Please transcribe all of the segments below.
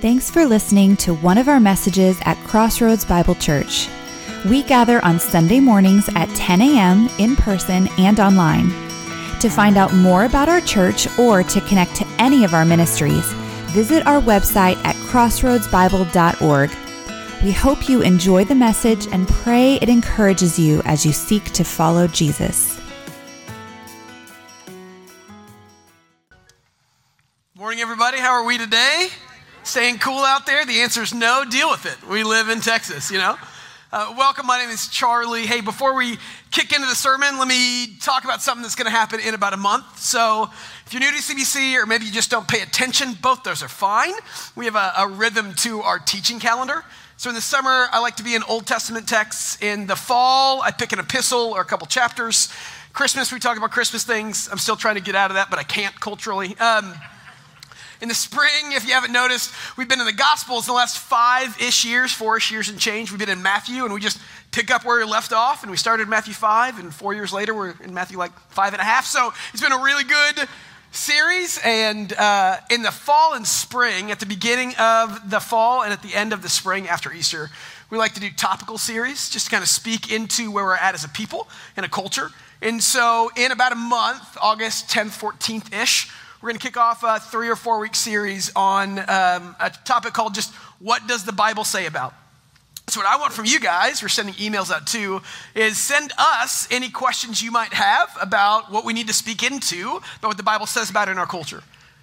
Thanks for listening to one of our messages at Crossroads Bible Church. We gather on Sunday mornings at 10 a.m. in person and online. To find out more about our church or to connect to any of our ministries, visit our website at crossroadsbible.org. We hope you enjoy the message and pray it encourages you as you seek to follow Jesus. Morning, everybody. How are we today? Staying cool out there? The answer is no. Deal with it. We live in Texas, you know? Uh, welcome. My name is Charlie. Hey, before we kick into the sermon, let me talk about something that's going to happen in about a month. So, if you're new to CBC or maybe you just don't pay attention, both those are fine. We have a, a rhythm to our teaching calendar. So, in the summer, I like to be in Old Testament texts. In the fall, I pick an epistle or a couple chapters. Christmas, we talk about Christmas things. I'm still trying to get out of that, but I can't culturally. Um, in the spring, if you haven't noticed, we've been in the Gospels the last five ish years, four ish years and change. We've been in Matthew, and we just pick up where we left off. And we started Matthew 5, and four years later, we're in Matthew like five and a half. So it's been a really good series. And uh, in the fall and spring, at the beginning of the fall and at the end of the spring after Easter, we like to do topical series, just to kind of speak into where we're at as a people and a culture. And so, in about a month, August 10th, 14th ish, we're going to kick off a three or four week series on um, a topic called just What Does the Bible Say About? So, what I want from you guys, we're sending emails out too, is send us any questions you might have about what we need to speak into, about what the Bible says about it in our culture.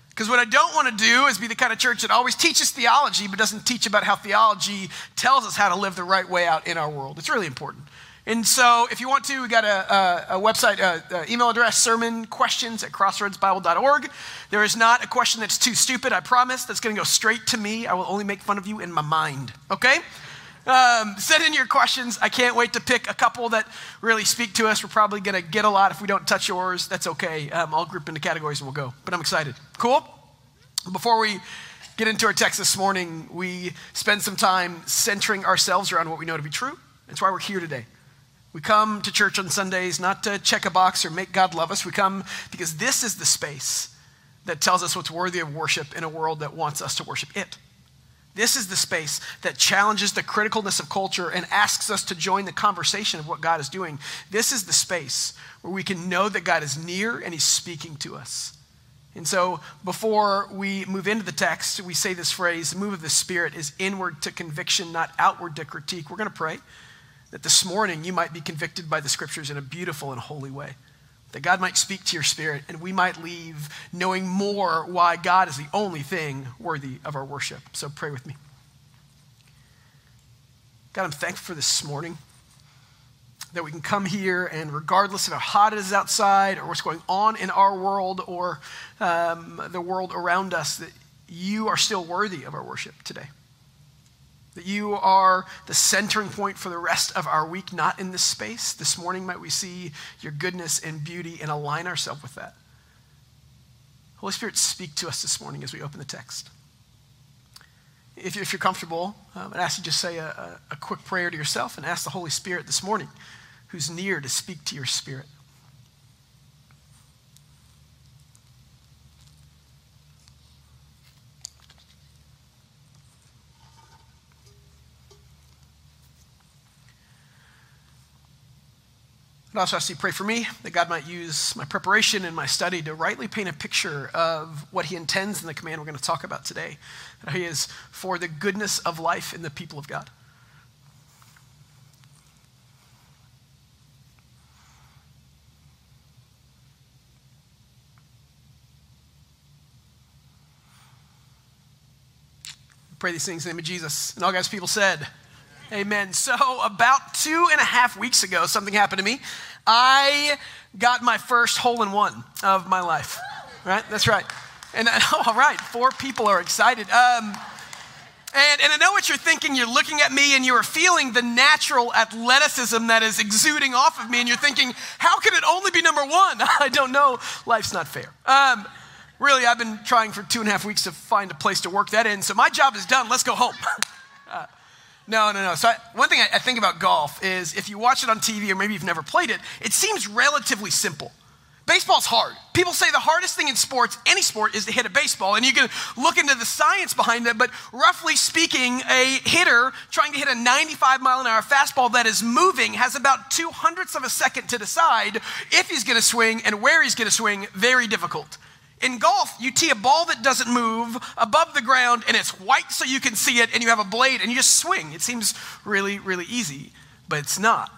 Because what I don't want to do is be the kind of church that always teaches theology but doesn't teach about how theology tells us how to live the right way out in our world. It's really important. And so, if you want to, we got a, a, a website, a, a, email address, sermon questions at crossroadsbible.org. There is not a question that's too stupid, I promise, that's going to go straight to me. I will only make fun of you in my mind, okay? Um, send in your questions. I can't wait to pick a couple that really speak to us. We're probably going to get a lot. If we don't touch yours, that's okay. Um, I'll group into categories and we'll go. But I'm excited. Cool? Before we get into our text this morning, we spend some time centering ourselves around what we know to be true. That's why we're here today. We come to church on Sundays not to check a box or make God love us. We come because this is the space that tells us what's worthy of worship in a world that wants us to worship it. This is the space that challenges the criticalness of culture and asks us to join the conversation of what God is doing. This is the space where we can know that God is near and He's speaking to us. And so, before we move into the text, we say this phrase the move of the Spirit is inward to conviction, not outward to critique. We're going to pray that this morning you might be convicted by the scriptures in a beautiful and holy way. That God might speak to your spirit and we might leave knowing more why God is the only thing worthy of our worship. So pray with me. God, I'm thankful for this morning that we can come here and regardless of how hot it is outside or what's going on in our world or um, the world around us, that you are still worthy of our worship today that you are the centering point for the rest of our week, not in this space. This morning, might we see your goodness and beauty and align ourselves with that. Holy Spirit, speak to us this morning as we open the text. If, you're comfortable, um, I'd ask you just say a, a quick prayer to yourself and ask the Holy Spirit this morning, who's near, to speak to your spirit. I'd also ask you pray for me that God might use my preparation and my study to rightly paint a picture of what He intends in the command we're going to talk about today. That He is for the goodness of life in the people of God. pray these things in the name of Jesus. And all God's people said, Amen. So, about two and a half weeks ago, something happened to me. I got my first hole in one of my life. Right? That's right. And all right, four people are excited. Um, and, and I know what you're thinking. You're looking at me and you're feeling the natural athleticism that is exuding off of me. And you're thinking, how can it only be number one? I don't know. Life's not fair. Um, really, I've been trying for two and a half weeks to find a place to work that in. So my job is done. Let's go home. No, no, no. So, I, one thing I, I think about golf is if you watch it on TV or maybe you've never played it, it seems relatively simple. Baseball's hard. People say the hardest thing in sports, any sport, is to hit a baseball. And you can look into the science behind it, but roughly speaking, a hitter trying to hit a 95 mile an hour fastball that is moving has about two hundredths of a second to decide if he's going to swing and where he's going to swing. Very difficult. In golf, you tee a ball that doesn't move above the ground and it's white so you can see it, and you have a blade and you just swing. It seems really, really easy, but it's not.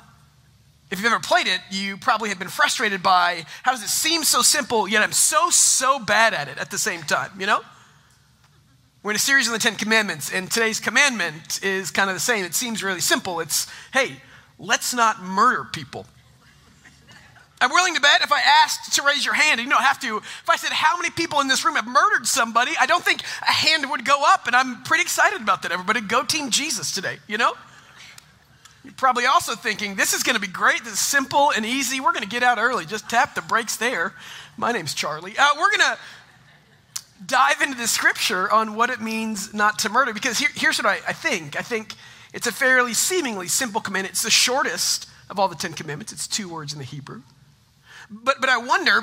If you've ever played it, you probably have been frustrated by how does it seem so simple, yet I'm so, so bad at it at the same time, you know? We're in a series on the Ten Commandments, and today's commandment is kind of the same. It seems really simple. It's, hey, let's not murder people. I'm willing to bet if I asked to raise your hand, you don't have to, if I said, How many people in this room have murdered somebody? I don't think a hand would go up, and I'm pretty excited about that. Everybody, go Team Jesus today, you know? You're probably also thinking, this is going to be great. This is simple and easy. We're going to get out early. Just tap the brakes there. My name's Charlie. Uh, we're going to dive into the scripture on what it means not to murder because here, here's what I, I think. I think it's a fairly seemingly simple command. It's the shortest of all the Ten Commandments, it's two words in the Hebrew. But, but I wonder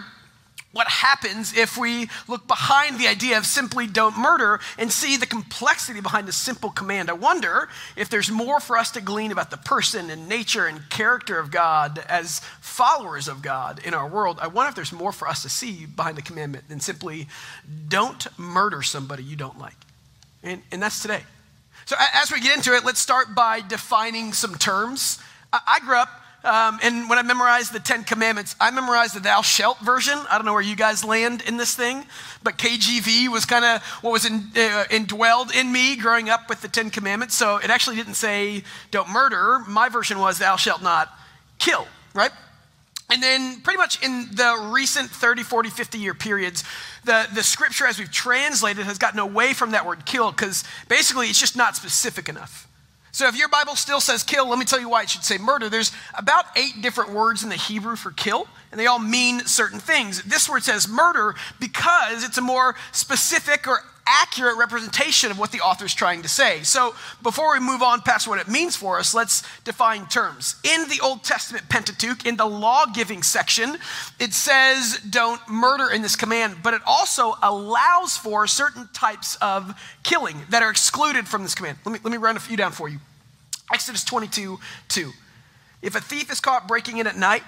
what happens if we look behind the idea of simply don't murder and see the complexity behind the simple command? I wonder if there's more for us to glean about the person and nature and character of God as followers of God in our world. I wonder if there's more for us to see behind the commandment than simply don't murder somebody you don't like. And, and that's today. So, as we get into it, let's start by defining some terms. I, I grew up um, and when I memorized the Ten Commandments, I memorized the Thou Shalt version. I don't know where you guys land in this thing, but KJV was kind of what was in, uh, indwelled in me growing up with the Ten Commandments. So it actually didn't say, don't murder. My version was, Thou shalt not kill, right? And then, pretty much in the recent 30, 40, 50 year periods, the, the scripture as we've translated has gotten away from that word kill because basically it's just not specific enough. So if your Bible still says kill, let me tell you why it should say murder. There's about eight different words in the Hebrew for kill, and they all mean certain things. This word says murder because it's a more specific or accurate representation of what the author is trying to say. So before we move on past what it means for us, let's define terms. In the Old Testament Pentateuch, in the law giving section, it says don't murder in this command, but it also allows for certain types of killing that are excluded from this command. Let me, let me run a few down for you. Exodus 22 2. If a thief is caught breaking in at night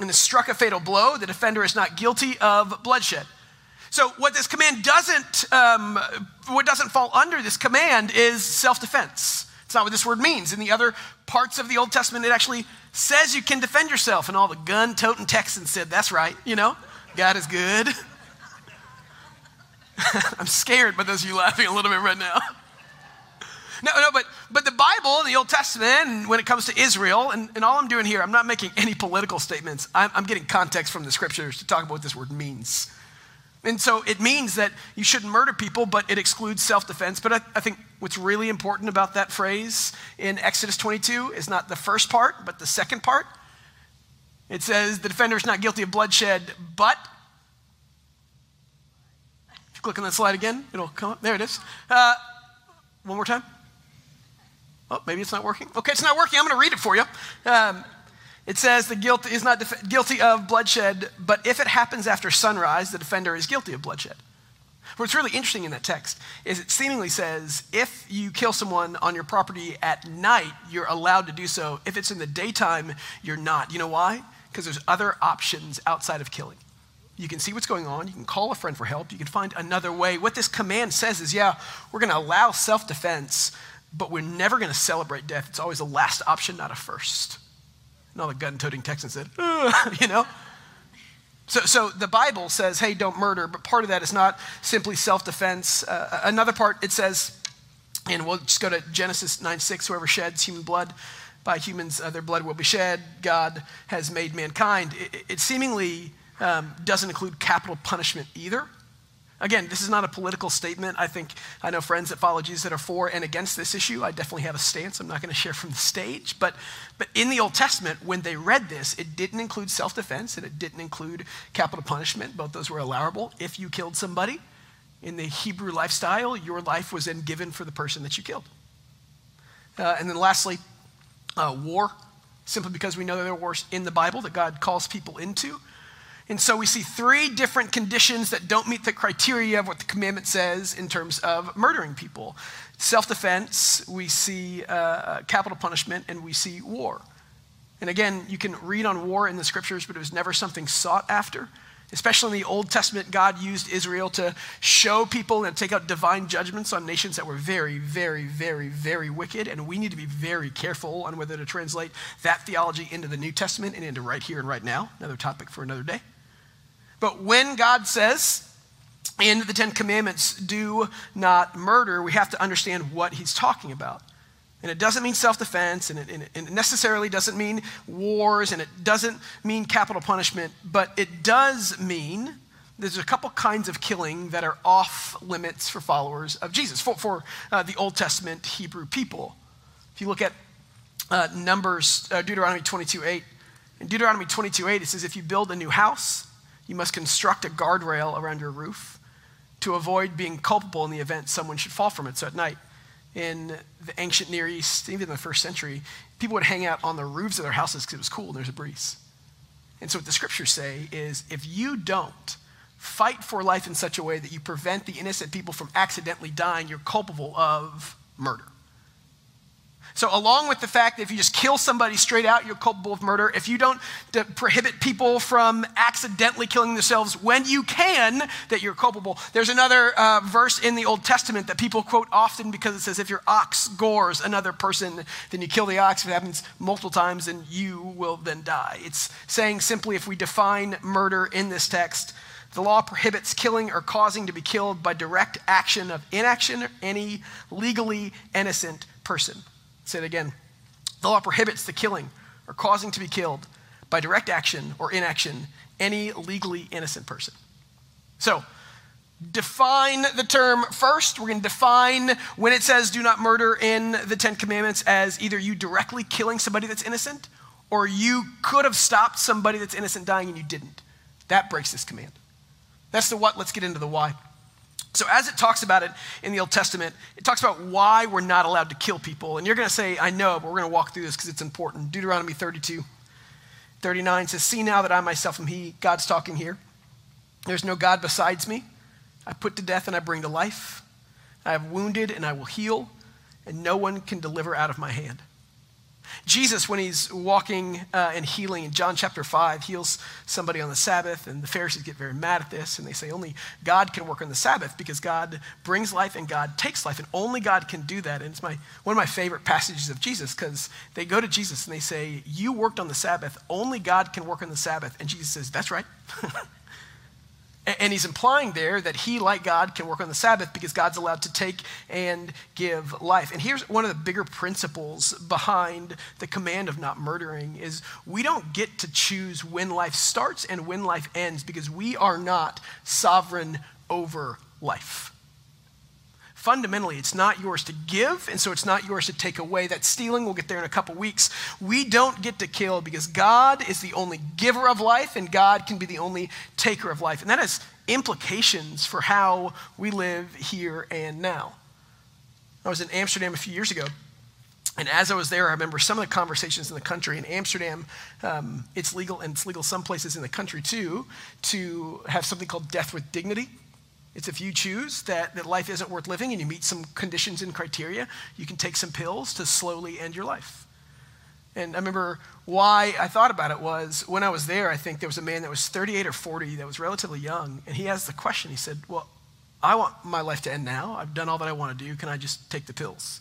and is struck a fatal blow, the defender is not guilty of bloodshed. So, what this command doesn't, um, what doesn't fall under this command is self defense. It's not what this word means. In the other parts of the Old Testament, it actually says you can defend yourself. And all the gun toting Texans said, That's right, you know, God is good. I'm scared by those of you laughing a little bit right now. No, no, but, but the Bible the Old Testament, when it comes to Israel, and, and all I'm doing here, I'm not making any political statements. I'm, I'm getting context from the scriptures to talk about what this word means. And so it means that you shouldn't murder people, but it excludes self defense. But I, I, think what's really important about that phrase in Exodus 22 is not the first part, but the second part. It says the defender is not guilty of bloodshed, but. If you click on that slide again, it'll come up. There it is. Uh, one more time. Oh, maybe it's not working. Okay, it's not working. I'm going to read it for you. Um, it says the guilt is not def- guilty of bloodshed, but if it happens after sunrise, the defender is guilty of bloodshed. What's really interesting in that text is it seemingly says if you kill someone on your property at night, you're allowed to do so. If it's in the daytime, you're not. You know why? Because there's other options outside of killing. You can see what's going on. You can call a friend for help. You can find another way. What this command says is yeah, we're going to allow self defense, but we're never going to celebrate death. It's always a last option, not a first. And all the gun toting Texans said, you know? So, so the Bible says, hey, don't murder, but part of that is not simply self defense. Uh, another part, it says, and we'll just go to Genesis 9 6, whoever sheds human blood, by humans, uh, their blood will be shed. God has made mankind. It, it seemingly um, doesn't include capital punishment either. Again, this is not a political statement. I think I know friends that follow Jesus that are for and against this issue. I definitely have a stance I'm not going to share from the stage. But, but in the Old Testament, when they read this, it didn't include self defense and it didn't include capital punishment. Both those were allowable if you killed somebody. In the Hebrew lifestyle, your life was then given for the person that you killed. Uh, and then lastly, uh, war, simply because we know there are wars in the Bible that God calls people into. And so we see three different conditions that don't meet the criteria of what the commandment says in terms of murdering people self defense, we see uh, capital punishment, and we see war. And again, you can read on war in the scriptures, but it was never something sought after. Especially in the Old Testament, God used Israel to show people and take out divine judgments on nations that were very, very, very, very wicked. And we need to be very careful on whether to translate that theology into the New Testament and into right here and right now. Another topic for another day. But when God says in the Ten Commandments, do not murder, we have to understand what he's talking about. And it doesn't mean self defense, and, and it, necessarily doesn't mean wars, and it doesn't mean capital punishment, but it does mean there's a couple kinds of killing that are off limits for followers of Jesus, for, for uh, the Old Testament Hebrew people. If you look at uh, Numbers, uh, Deuteronomy 22 8, in Deuteronomy 22 8, it says, If you build a new house, you must construct a guardrail around your roof to avoid being culpable in the event someone should fall from it. So at night, in the ancient Near East, even in the first century, people would hang out on the roofs of their houses because it was cool and there's a breeze. And so, what the scriptures say is if you don't fight for life in such a way that you prevent the innocent people from accidentally dying, you're culpable of murder. So, along with the fact that if you just kill somebody straight out, you're culpable of murder. If you don't prohibit people from accidentally killing themselves when you can, that you're culpable. There's another uh, verse in the Old Testament that people quote often because it says, if your ox gores another person, then you kill the ox. If it happens multiple times, then you will then die. It's saying simply, if we define murder in this text, the law prohibits killing or causing to be killed by direct action of inaction or any legally innocent person. Say it again. The law prohibits the killing or causing to be killed by direct action or inaction any legally innocent person. So, define the term first. We're going to define when it says do not murder in the Ten Commandments as either you directly killing somebody that's innocent or you could have stopped somebody that's innocent dying and you didn't. That breaks this command. That's the what. Let's get into the why. So, as it talks about it in the Old Testament, it talks about why we're not allowed to kill people. And you're going to say, I know, but we're going to walk through this because it's important. Deuteronomy 32, 39 says, See now that I myself am He. God's talking here. There's no God besides me. I put to death and I bring to life. I have wounded and I will heal, and no one can deliver out of my hand. Jesus, when he's walking uh, and healing in John chapter 5, heals somebody on the Sabbath, and the Pharisees get very mad at this, and they say only God can work on the Sabbath because God brings life and God takes life, and only God can do that. And it's my, one of my favorite passages of Jesus because they go to Jesus and they say, You worked on the Sabbath, only God can work on the Sabbath. And Jesus says, That's right. And he's implying there that he, like God, can work on the Sabbath because God's allowed to take and give life. And here's one of the bigger principles behind the command of not murdering is we don't get to choose when life starts and when life ends because we are not sovereign over life fundamentally it's not yours to give and so it's not yours to take away that stealing we'll get there in a couple weeks we don't get to kill because god is the only giver of life and god can be the only taker of life and that has implications for how we live here and now i was in amsterdam a few years ago and as I was there, I remember some of the conversations in the country. In Amsterdam, um, it's legal, and it's legal some places in the country too, to have something called death with dignity. It's if you choose that, that life isn't worth living and you meet some conditions and criteria, you can take some pills to slowly end your life. And I remember why I thought about it was when I was there, I think there was a man that was 38 or 40 that was relatively young. And he asked the question he said, Well, I want my life to end now. I've done all that I want to do. Can I just take the pills?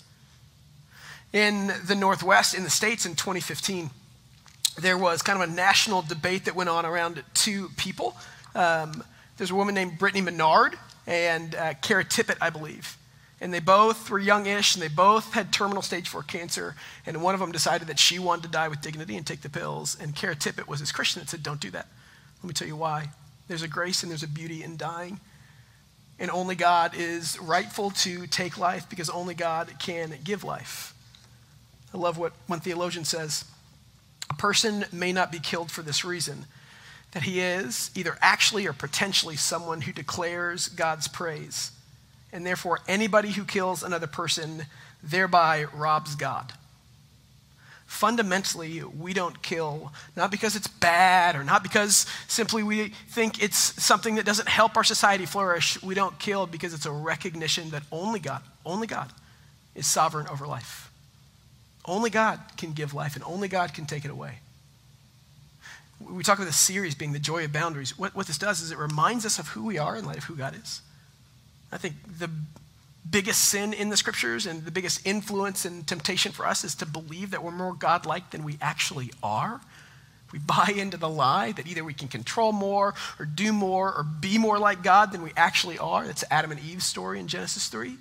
In the Northwest, in the States in 2015, there was kind of a national debate that went on around two people. Um, there's a woman named Brittany Maynard and uh, Kara Tippett, I believe. And they both were youngish and they both had terminal stage 4 cancer. And one of them decided that she wanted to die with dignity and take the pills. And Kara Tippett was this Christian that said, Don't do that. Let me tell you why. There's a grace and there's a beauty in dying. And only God is rightful to take life because only God can give life. I love what one theologian says a person may not be killed for this reason that he is either actually or potentially someone who declares God's praise. And therefore, anybody who kills another person thereby robs God. Fundamentally, we don't kill not because it's bad or not because simply we think it's something that doesn't help our society flourish. We don't kill because it's a recognition that only God, only God is sovereign over life. Only God can give life and only God can take it away. We talk about this series being the joy of boundaries. What, what this does is it reminds us of who we are in light of who God is. I think the biggest sin in the scriptures and the biggest influence and temptation for us is to believe that we're more godlike than we actually are. We buy into the lie that either we can control more or do more or be more like God than we actually are. That's Adam and Eve's story in Genesis 3.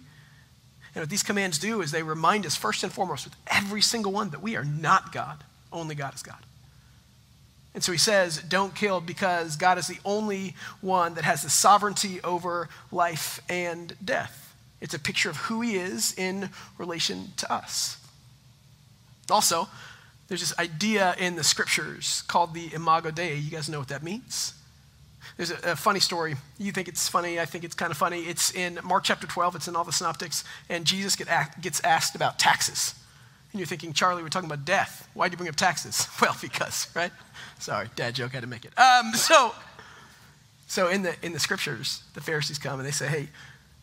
And what these commands do is they remind us, first and foremost, with every single one, that we are not God. Only God is God. And so he says, don't kill because God is the only one that has the sovereignty over life and death. It's a picture of who he is in relation to us. Also, there's this idea in the scriptures called the Imago Dei. You guys know what that means? There's a, a, funny story. You think it's funny. I think it's kind of funny. It's in Mark chapter 12. It's in all the synoptics. And Jesus get, gets asked about taxes. And you're thinking, Charlie, we're talking about death. Why'd you bring up taxes? Well, because, right? Sorry, dad joke, I had to make it. Um, so, so in the, in the scriptures, the Pharisees come and they say, hey,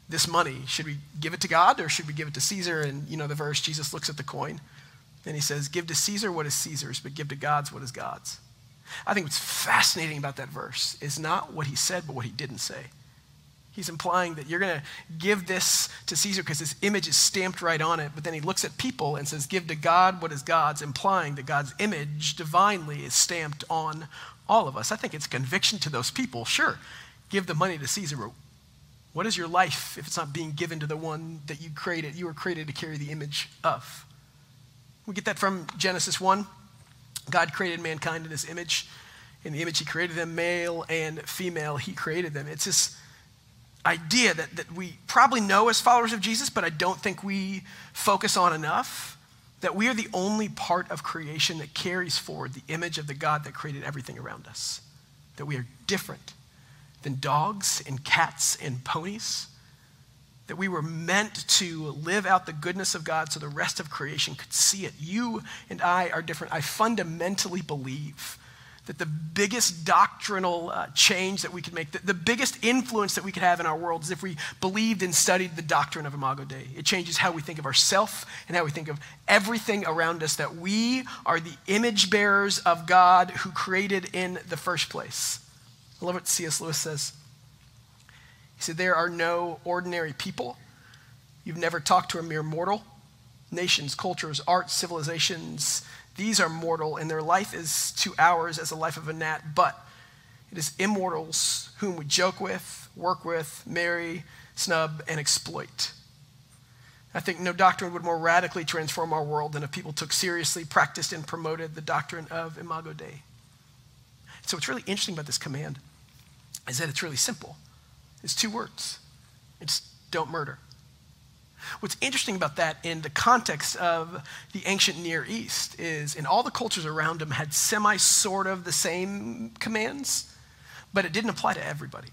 this money, should we give it to God or should we give it to Caesar? And you know the verse, Jesus looks at the coin and he says, give to Caesar what is Caesar's, but give to God's what is God's. I think what's fascinating about that verse is not what he said, but what he didn't say. He's implying that you're going to give this to Caesar because his image is stamped right on it. But then he looks at people and says, Give to God what is God's, implying that God's image divinely is stamped on all of us. I think it's conviction to those people. Sure, give the money to Caesar. What is your life if it's not being given to the one that you created, you were created to carry the image of? We get that from Genesis 1. God created mankind in his image. In the image he created them, male and female, he created them. It's this idea that, that we probably know as followers of Jesus, but I don't think we focus on enough that we are the only part of creation that carries forward the image of the God that created everything around us. That we are different than dogs and cats and ponies. That we were meant to live out the goodness of God so the rest of creation could see it. You and I are different. I fundamentally believe that the biggest doctrinal uh, change that we could make, the, the biggest influence that we could have in our world is if we believed and studied the doctrine of Imago Dei. It changes how we think of ourselves and how we think of everything around us, that we are the image bearers of God who created in the first place. I love what C.S. Lewis says. He said, There are no ordinary people. You've never talked to a mere mortal. Nations, cultures, arts, civilizations, these are mortal, and their life is to ours as the life of a gnat, but it is immortals whom we joke with, work with, marry, snub, and exploit. I think no doctrine would more radically transform our world than if people took seriously, practiced, and promoted the doctrine of Imago Dei. So, what's really interesting about this command is that it's really simple. It's two words it's don't murder. What's interesting about that in the context of the ancient Near East is in all the cultures around them had semi sort of the same commands, but it didn't apply to everybody.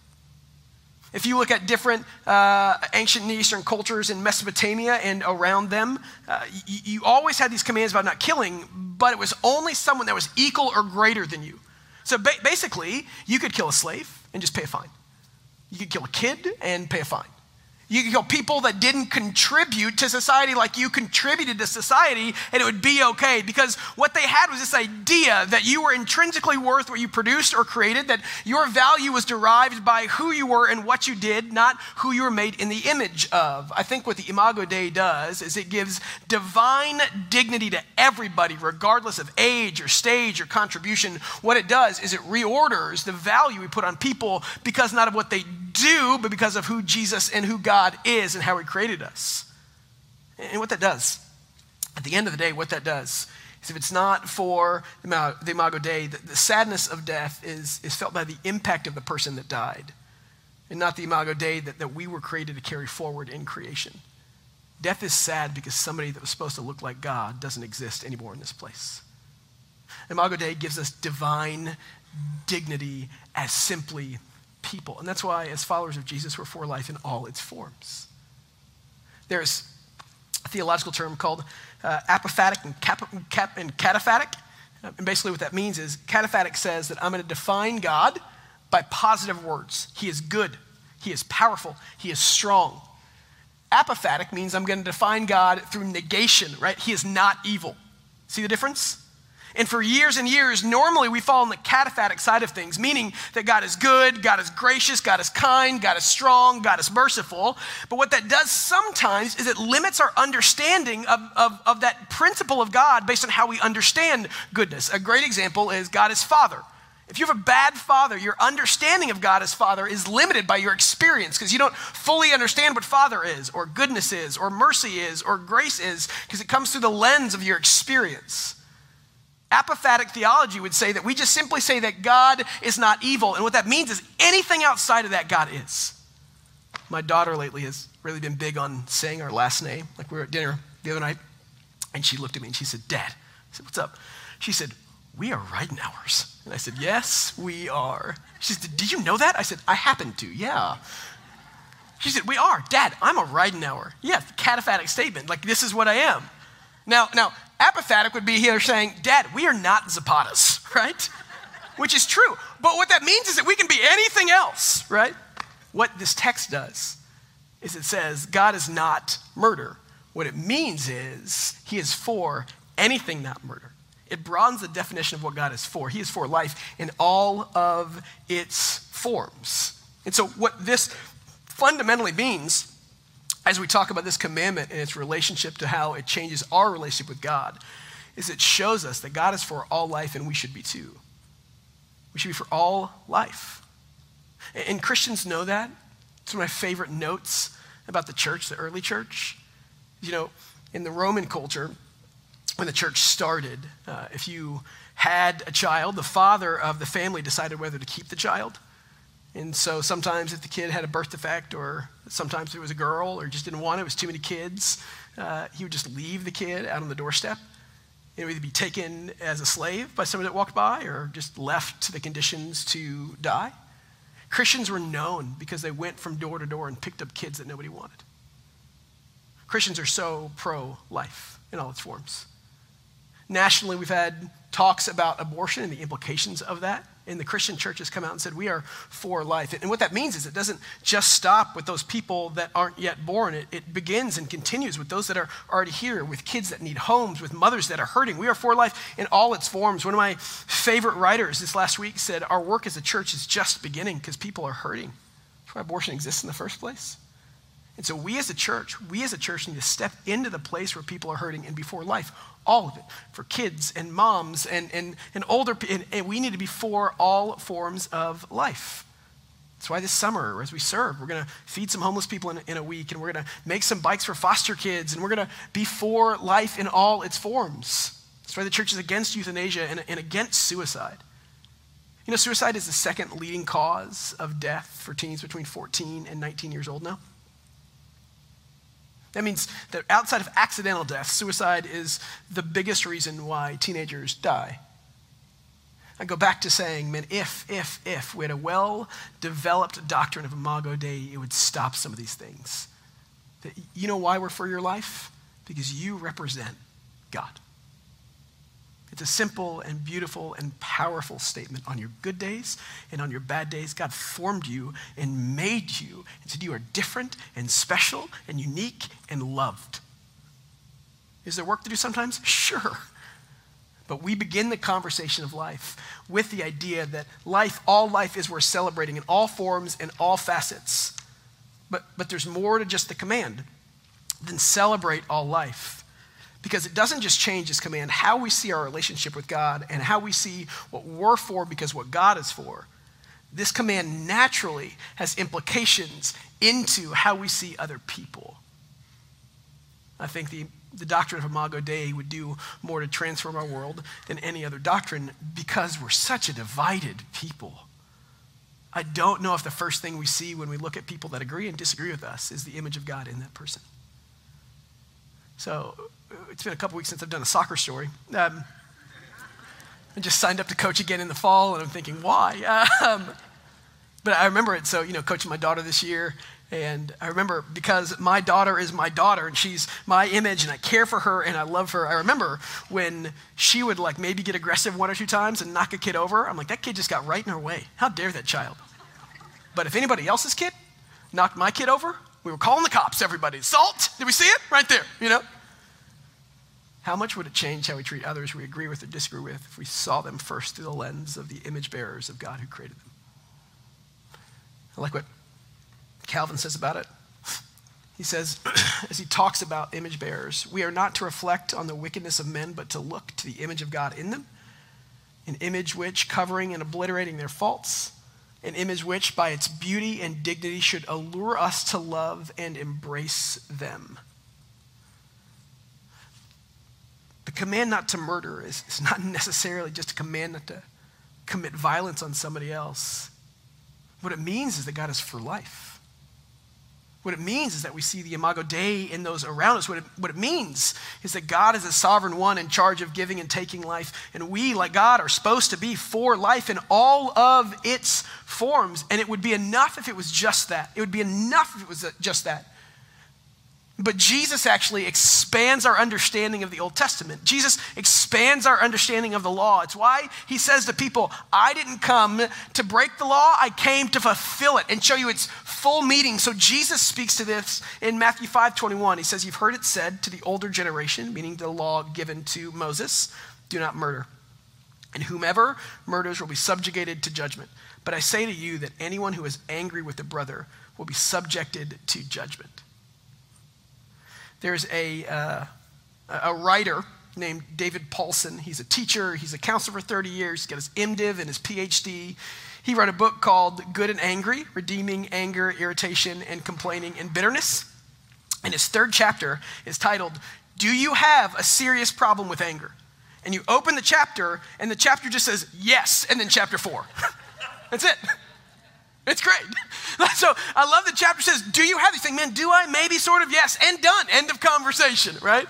If you look at different uh, ancient Near Eastern cultures in Mesopotamia and around them, uh, you, you always had these commands about not killing, but it was only someone that was equal or greater than you. So ba- basically, you could kill a slave and just pay a fine. You could kill a kid and pay a fine. You know, people that didn't contribute to society like you contributed to society, and it would be okay. Because what they had was this idea that you were intrinsically worth what you produced or created, that your value was derived by who you were and what you did, not who you were made in the image of. I think what the Imago Dei does is it gives divine dignity to everybody, regardless of age or stage or contribution. What it does is it reorders the value we put on people because not of what they do, but because of who Jesus and who God is and how He created us. And what that does, at the end of the day, what that does is if it's not for the Imago Dei, the, the sadness of death is, is felt by the impact of the person that died, and not the Imago Dei that, that we were created to carry forward in creation. Death is sad because somebody that was supposed to look like God doesn't exist anymore in this place. Imago Dei gives us divine dignity as simply people. And that's why, as followers of Jesus, we're for life in all its forms. There's a theological term called uh, apophatic and, cap- cap- and cataphatic. And basically, what that means is cataphatic says that I'm going to define God by positive words. He is good, He is powerful, He is strong. Apophatic means I'm going to define God through negation, right? He is not evil. See the difference? And for years and years, normally we fall on the cataphatic side of things, meaning that God is good, God is gracious, God is kind, God is strong, God is merciful. But what that does sometimes is it limits our understanding of, of, of that principle of God based on how we understand goodness. A great example is God is Father. If you have a bad father, your understanding of God as Father is limited by your experience because you don't fully understand what Father is, or goodness is, or mercy is, or grace is, because it comes through the lens of your experience. Apophatic theology would say that we just simply say that God is not evil. And what that means is anything outside of that, God is. My daughter lately has really been big on saying our last name. Like we were at dinner the other night, and she looked at me and she said, Dad, I said, What's up? She said, We are Ridenours. And I said, Yes, we are. She said, Did you know that? I said, I happen to, yeah. She said, We are. Dad, I'm a Ridenour. Yeah, cataphatic statement. Like, this is what I am. Now, now, apophatic would be here saying, Dad, we are not Zapatas, right? Which is true. But what that means is that we can be anything else, right? What this text does is it says God is not murder. What it means is he is for anything not murder. It broadens the definition of what God is for. He is for life in all of its forms. And so, what this fundamentally means as we talk about this commandment and its relationship to how it changes our relationship with God, is it shows us that God is for all life and we should be too. We should be for all life. And Christians know that. It's one of my favorite notes about the church, the early church. You know, in the Roman culture, when the church started, uh, if you had a child, the father of the family decided whether to keep the child and so sometimes if the kid had a birth defect, or sometimes it was a girl, or just didn't want it, it was too many kids, uh, he would just leave the kid out on the doorstep. It would either be taken as a slave by someone that walked by, or just left to the conditions to die. Christians were known because they went from door to door and picked up kids that nobody wanted. Christians are so pro life in all its forms. Nationally, we've had talks about abortion and the implications of that. And the Christian church has come out and said, We are for life. And what that means is it doesn't just stop with those people that aren't yet born. It, it, begins and continues with those that are already here, with kids that need homes, with mothers that are hurting. We are for life in all its forms. One of my favorite writers this last week said, Our work as a church is just beginning because people are hurting. That's why abortion exists in the first place. And so we as a church, we as a church need to step into the place where people are hurting and before life all of it for kids and moms and, and, and older and, and we need to be for all forms of life. That's why this summer as we serve we're going to feed some homeless people in, in a week and we're going to make some bikes for foster kids and we're going to be for life in all its forms. That's why the church is against euthanasia and, and against suicide. You know suicide is the second leading cause of death for teens between 14 and 19 years old now that means that outside of accidental death, suicide is the biggest reason why teenagers die. I go back to saying, man, if, if, if we had a well developed doctrine of Imago Dei, it would stop some of these things. That, you know why we're for your life? Because you represent God. It's a simple and beautiful and powerful statement. On your good days and on your bad days, God formed you and made you and said you are different and special and unique and loved. Is there work to do sometimes? Sure. But we begin the conversation of life with the idea that life, all life is worth celebrating in all forms and all facets. But, but there's more to just the command than celebrate all life because it doesn't just change his command, how we see our relationship with God and how we see what we're for because what God is for. This command naturally has implications into how we see other people. I think the, the doctrine of Imago Dei would do more to transform our world than any other doctrine because we're such a divided people. I don't know if the first thing we see when we look at people that agree and disagree with us is the image of God in that person. So it's been a couple weeks since I've done a soccer story. Um, I just signed up to coach again in the fall, and I'm thinking, why? Um, But I remember it. So, you know, coaching my daughter this year, and I remember because my daughter is my daughter and she's my image and I care for her and I love her. I remember when she would like maybe get aggressive one or two times and knock a kid over. I'm like, that kid just got right in her way. How dare that child? But if anybody else's kid knocked my kid over, we were calling the cops, everybody. Salt, did we see it? Right there, you know? How much would it change how we treat others we agree with or disagree with if we saw them first through the lens of the image bearers of God who created them? I like what Calvin says about it. He says, as he talks about image bearers, we are not to reflect on the wickedness of men, but to look to the image of God in them, an image which, covering and obliterating their faults, an image which, by its beauty and dignity, should allure us to love and embrace them. The command not to murder is, is not necessarily just a command not to commit violence on somebody else. What it means is that God is for life. What it means is that we see the Imago Dei in those around us. What it, what it means is that God is a sovereign one in charge of giving and taking life. And we, like God, are supposed to be for life in all of its forms. And it would be enough if it was just that. It would be enough if it was just that. But Jesus actually expands our understanding of the Old Testament. Jesus expands our understanding of the law. It's why he says to people, I didn't come to break the law, I came to fulfill it and show you its full meaning. So Jesus speaks to this in Matthew 5 21. He says, You've heard it said to the older generation, meaning the law given to Moses, do not murder. And whomever murders will be subjugated to judgment. But I say to you that anyone who is angry with a brother will be subjected to judgment. There's a, uh, a writer named David Powlison. He's a teacher, he's a counselor for 30 years, he's got his MDiv and his PhD. He wrote a book called Good and Angry Redeeming Anger, Irritation, and Complaining and Bitterness. And his third chapter is titled, Do You Have a Serious Problem with Anger? And you open the chapter, and the chapter just says, Yes, and then chapter four. That's it. It's great. So I love the chapter says, Do you have these things? Man, do I? Maybe, sort of, yes, and done. End of conversation, right?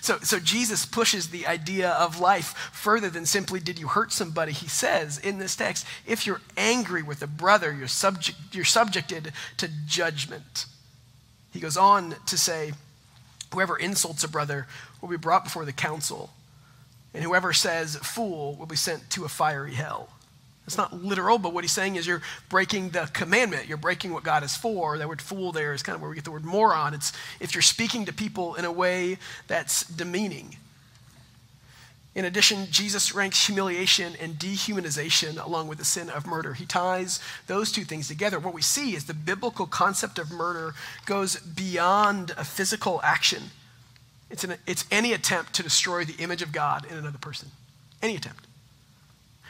So, so Jesus pushes the idea of life further than simply, Did you hurt somebody? He says in this text, If you're angry with a brother, you're, subject, you're subjected to judgment. He goes on to say, Whoever insults a brother will be brought before the council, and whoever says fool will be sent to a fiery hell. It's not literal, but what he's saying is you're breaking the commandment. You're breaking what God is for. That word fool there is kind of where we get the word moron. It's if you're speaking to people in a way that's demeaning. In addition, Jesus ranks humiliation and dehumanization along with the sin of murder. He ties those two things together. What we see is the biblical concept of murder goes beyond a physical action. It's, an, it's any attempt to destroy the image of God in another person. Any attempt.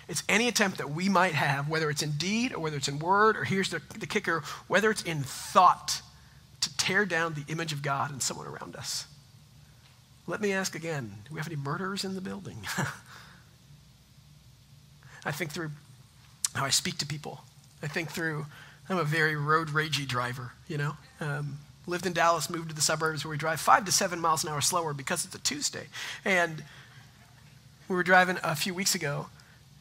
It's any attempt that we might have, whether it's in deed or whether it's in word, or here's the, the kicker, whether it's in thought, to tear down the image of God in someone around us. Let me ask again do we have any murderers in the building? I think through how I speak to people. I think through, I'm a very road ragey driver, you know? Um, lived in Dallas, moved to the suburbs where we drive five to seven miles an hour slower because it's a Tuesday. And we were driving a few weeks ago,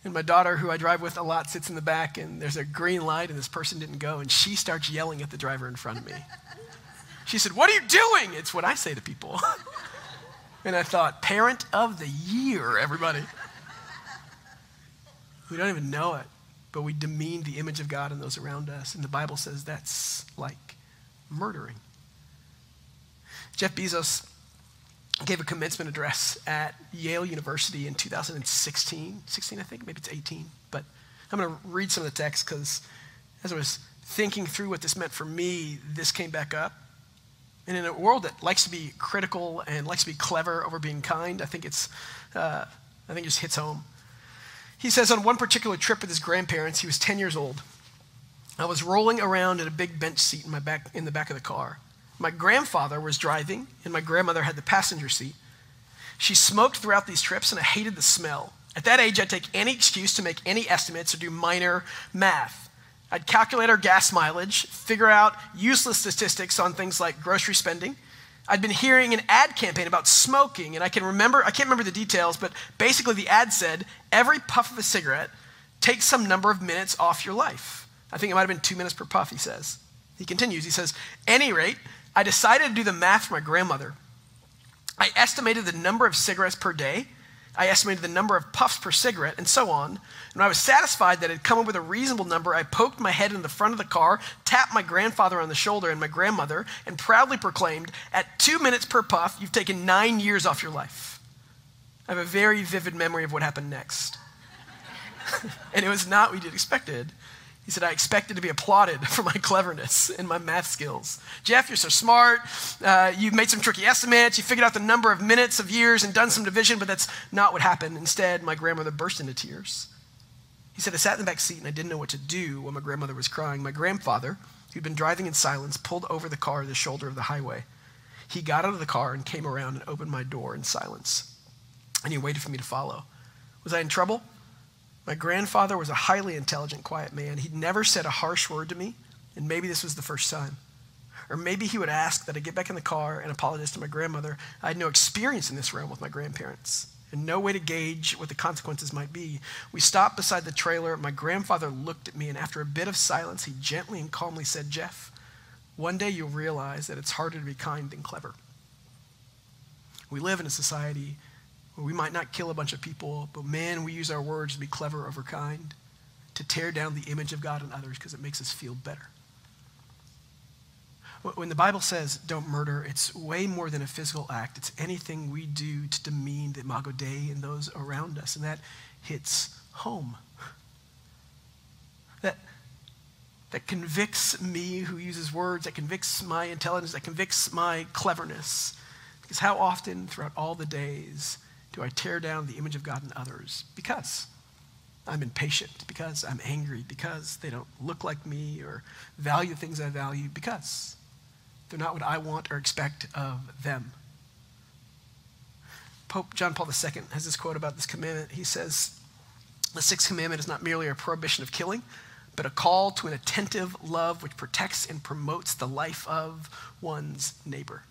and my daughter, who I drive with a lot, sits in the back, and there's a green light, and this person didn't go, and she starts yelling at the driver in front of me. She said, What are you doing? It's what I say to people. and I thought, Parent of the year, everybody. We don't even know it, but we demean the image of God in those around us. And the Bible says that's like murdering. Jeff Bezos gave a commencement address at Yale University in 2016, 16 I think, maybe it's 18. But I'm going to read some of the text because as I was thinking through what this meant for me, this came back up. And in a world that likes to be critical and likes to be clever over being kind, I think it's, uh, I think it just hits home. He says on one particular trip with his grandparents, he was 10 years old. I was rolling around in a big bench seat in my back in the back of the car. My grandfather was driving, and my grandmother had the passenger seat. She smoked throughout these trips, and I hated the smell. At that age, I'd take any excuse to make any estimates or do minor math. I'd calculate our gas mileage, figure out useless statistics on things like grocery spending. I'd been hearing an ad campaign about smoking, and I can remember, I can't remember the details, but basically the ad said every puff of a cigarette takes some number of minutes off your life. I think it might have been two minutes per puff, he says. He continues, he says, any rate, I decided to do the math for my grandmother. I estimated the number of cigarettes per day. I estimated the number of puffs per cigarette, and so on. And when I was satisfied that had come up with a reasonable number, I poked my head in the front of the car, tapped my grandfather on the shoulder and my grandmother, and proudly proclaimed, At two minutes per puff, you've taken nine years off your life. I have a very vivid memory of what happened next. and it was not what you'd expected. He said, I expected to be applauded for my cleverness and my math skills. Jeff, you're so smart. Uh, you've made some tricky estimates. You figured out the number of minutes of years and done some division, but that's not what happened. Instead, my grandmother burst into tears. He said, I sat in the back seat and I didn't know what to do when my grandmother was crying. My grandfather, who'd been driving in silence, pulled over the car to the shoulder of the highway. He got out of the car and came around and opened my door in silence. And he waited for me to follow. Was I in trouble? My grandfather was a highly intelligent, quiet man. He'd never said a harsh word to me, and maybe this was the first time. Or maybe he would ask that I get back in the car and apologize to my grandmother. I had no experience in this realm with my grandparents and no way to gauge what the consequences might be. We stopped beside the trailer. My grandfather looked at me, and after a bit of silence, he gently and calmly said, Jeff, one day you'll realize that it's harder to be kind than clever. We live in a society we might not kill a bunch of people, but man, we use our words to be clever over kind, to tear down the image of God in others because it makes us feel better. When the Bible says don't murder, it's way more than a physical act. It's anything we do to demean the Imago Dei and those around us. And that hits home. That, that convicts me who uses words, that convicts my intelligence, that convicts my cleverness. Because how often throughout all the days do I tear down the image of God in others? Because I'm impatient, because I'm angry, because they don't look like me or value things I value, because they're not what I want or expect of them. Pope John Paul II has this quote about this commandment. He says, The sixth commandment is not merely a prohibition of killing, but a call to an attentive love which protects and promotes the life of one's neighbor.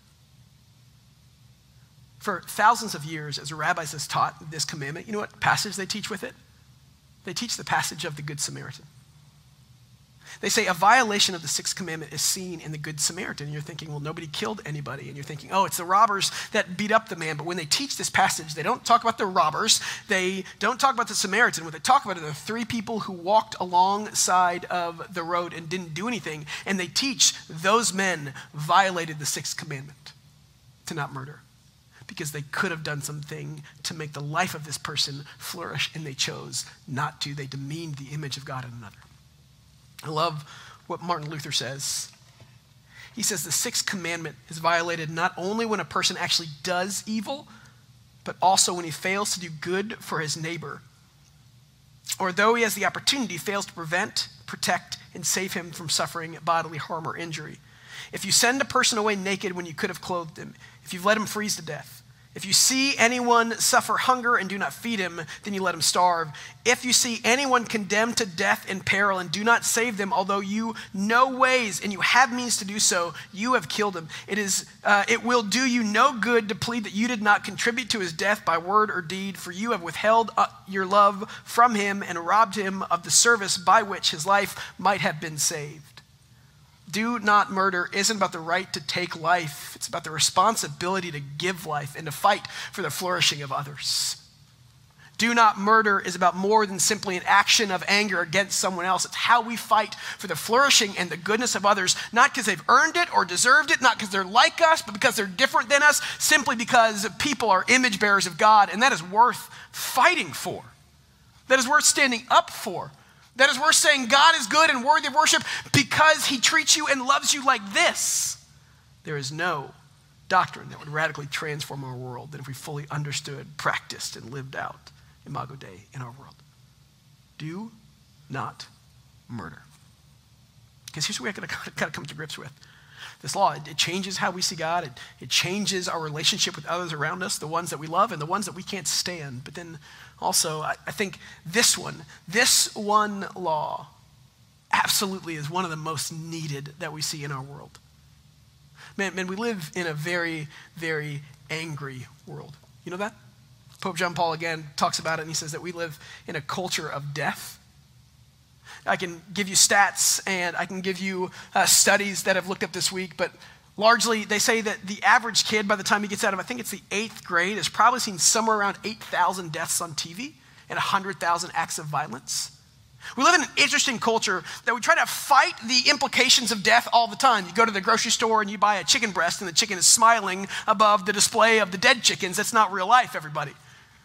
For thousands of years, as rabbis has taught this commandment, you know what passage they teach with it? They teach the passage of the Good Samaritan. They say a violation of the sixth commandment is seen in the Good Samaritan. You're thinking, well, nobody killed anybody. And you're thinking, oh, it's the robbers that beat up the man. But when they teach this passage, they don't talk about the robbers. They don't talk about the Samaritan. What they talk about are the three people who walked alongside of the road and didn't do anything. And they teach those men violated the sixth commandment to not murder because they could have done something to make the life of this person flourish, and they chose not to. They demeaned the image of God in another. I love what Martin Luther says. He says the sixth commandment is violated not only when a person actually does evil, but also when he fails to do good for his neighbor. Or though he has the opportunity, fails to prevent, protect, and save him from suffering bodily harm or injury. If you send a person away naked when you could have clothed him, if you've let him freeze to death, if you see anyone suffer hunger and do not feed him, then you let him starve. If you see anyone condemned to death in peril and do not save them, although you know ways and you have means to do so, you have killed him. It, is, uh, it will do you no good to plead that you did not contribute to his death by word or deed, for you have withheld uh, your love from him and robbed him of the service by which his life might have been saved do not murder isn't about the right to take life, it's about the responsibility to give life and to fight for the flourishing of others. Do not murder is about more than simply an action of anger against someone else. It's how we fight for the flourishing and the goodness of others, not because they've earned it or deserved it, not because they're like us, but because they're different than us, simply because people are image bearers of God, and that is worth fighting for. That is worth standing up for. That is worth saying God is good and worthy of worship because he treats you and loves you like this. There is no doctrine that would radically transform our world than if we fully understood, practiced, and lived out Imago Dei in our world. Do not murder. Because here's what we have got to come to grips with this law. It, it, changes how we see God, it, it changes our relationship with others around us, the ones that we love and the ones that we can't stand. But then also, I, I think this one, this one law, absolutely is one of the most needed that we see in our world. Man, man, we live in a very, very angry world. You know that? Pope John Paul again talks about it and he says that we live in a culture of death. I can give you stats and I can give you uh, studies that I've looked up this week, but largely they say that the average kid, by the time he gets out of, I think it's the eighth grade, has probably seen somewhere around 8,000 deaths on TV and 100,000 acts of violence. We live in an interesting culture that we try to fight the implications of death all the time. You go to the grocery store and you buy a chicken breast, and the chicken is smiling above the display of the dead chickens. That's not real life, everybody.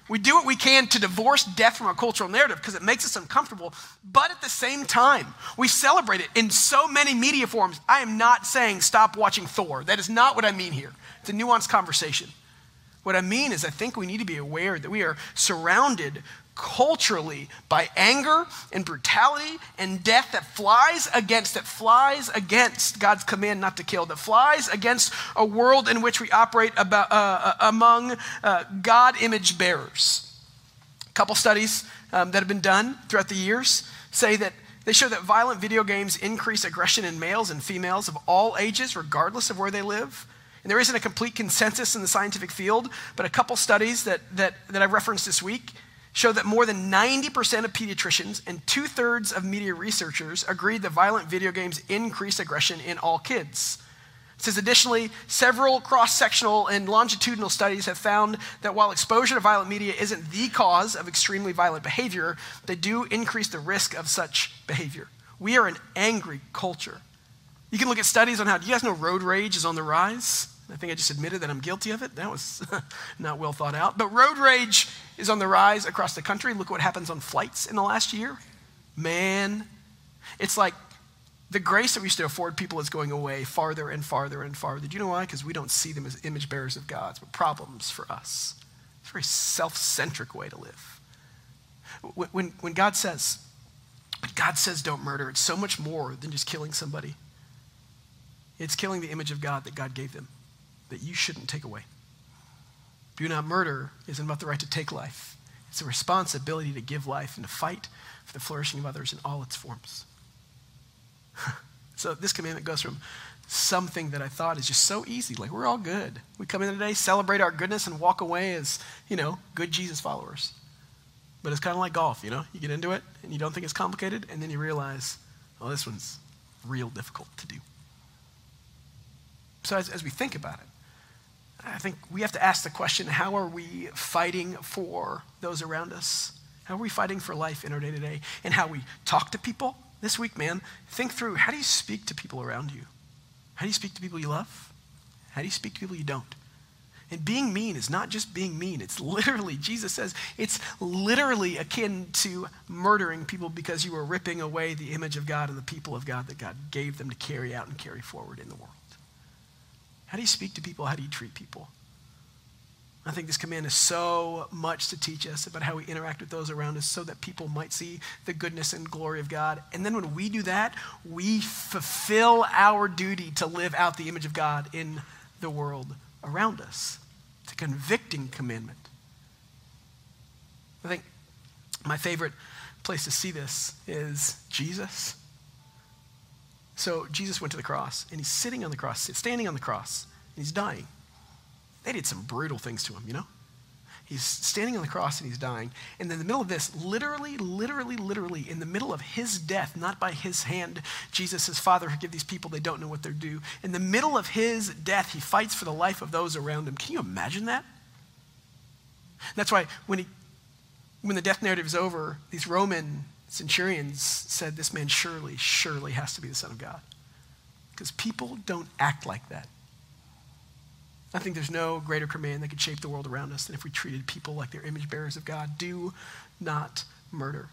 We do what we can to divorce death from our cultural narrative because it makes us uncomfortable. But at the same time, we celebrate it in so many media forms. I am not saying stop watching Thor. That is not what I mean here. It's a nuanced conversation. What I mean is, I think we need to be aware that we are surrounded culturally by anger and brutality and death that flies against that flies against God's command not to kill that flies against a world in which we operate about, uh, uh among uh, God image bearers. A couple studies um, that have been done throughout the years say that they show that violent video games increase aggression in males and females of all ages, regardless of where they live. And there isn't a complete consensus in the scientific field, but a couple studies that, that, that I referenced this week show that more than 90% of pediatricians and two thirds of media researchers agreed that violent video games increase aggression in all kids. It says additionally, several cross sectional and longitudinal studies have found that while exposure to violent media isn't the cause of extremely violent behavior, they do increase the risk of such behavior. We are an angry culture. You can look at studies on how, do you guys know road rage is on the rise? I think I just admitted that I'm guilty of it. That was not well thought out. But road rage is on the rise across the country. Look what happens on flights in the last year. Man, it's like the grace that we used to afford people is going away farther and farther and farther. Do you know why? Because we don't see them as image bearers of God's, but problems for us. It's a very self centric way to live. When, when, God says, when God says don't murder, it's so much more than just killing somebody. It's killing the image of God that God gave them that you shouldn't take away. Do not murder isn't about the right to take life. It's a responsibility to give life and to fight for the flourishing of others in all its forms. so this commandment goes from something that I thought is just so easy. Like we're all good. We come in today, celebrate our goodness, and walk away as, you know, good Jesus followers. But it's kind of like golf, you know? You get into it and you don't think it's complicated, and then you realize, oh, this one's real difficult to do. So as, as we think about it, I think we have to ask the question how are we fighting for those around us? How are we fighting for life in our day to day? And how we talk to people this week, man. Think through how do you speak to people around you? How do you speak to people you love? How do you speak to people you don't? And being mean is not just being mean. It's literally, Jesus says, it's literally akin to murdering people because you are ripping away the image of God and the people of God that God gave them to carry out and carry forward in the world. How do you speak to people? How do you treat people? I think this command is so much to teach us about how we interact with those around us so that people might see the goodness and glory of God. And then when we do that, we fulfill our duty to live out the image of God in the world around us. It's a convicting commandment. I think my favorite place to see this is Jesus. So Jesus went to the cross, and he's sitting on the cross, standing on the cross, and he's dying. They did some brutal things to him, you know? He's standing on the cross and he's dying. And in the middle of this, literally, literally, literally, in the middle of his death, not by his hand, Jesus says, Father, forgive these people, they don't know what they're do. In the middle of his death, he fights for the life of those around him. Can you imagine that? That's why when, he, when the death narrative is over, these Roman centurions said, This man surely, surely has to be the Son of God. Because people don't act like that. I think there's no greater command that could shape the world around us than if we treated people like they're image bearers of God. Do not murder.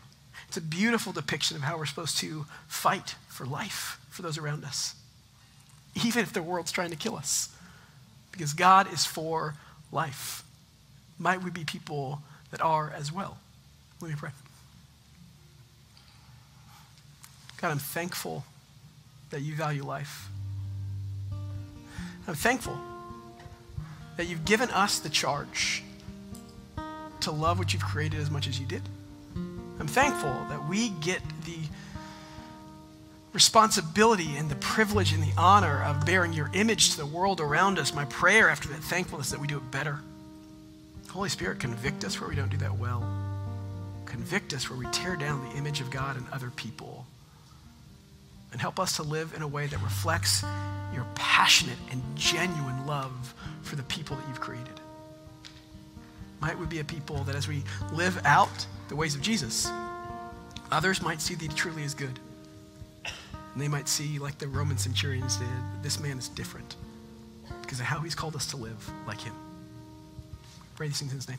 It's a beautiful depiction of how we're supposed to fight for life for those around us, even if the world's trying to kill us. Because God is for life. Might we be people that are as well? Let me pray. God, I'm thankful that you value life. I'm thankful that you've given us the charge to love what you've created as much as you did. I'm thankful that we get the responsibility and the privilege and the honor of bearing your image to the world around us. My prayer after that thankfulness that we do it better. Holy Spirit, convict us where we don't do that well. Convict us where we tear down the image of God in other people. And help us to live in a way that reflects your passionate and genuine love for the people that you've created. Might we be a people that as we live out the ways of Jesus, others might see thee truly as good. And they might see, like the Roman centurions did, this man is different because of how he's called us to live like him. Pray these things in his name.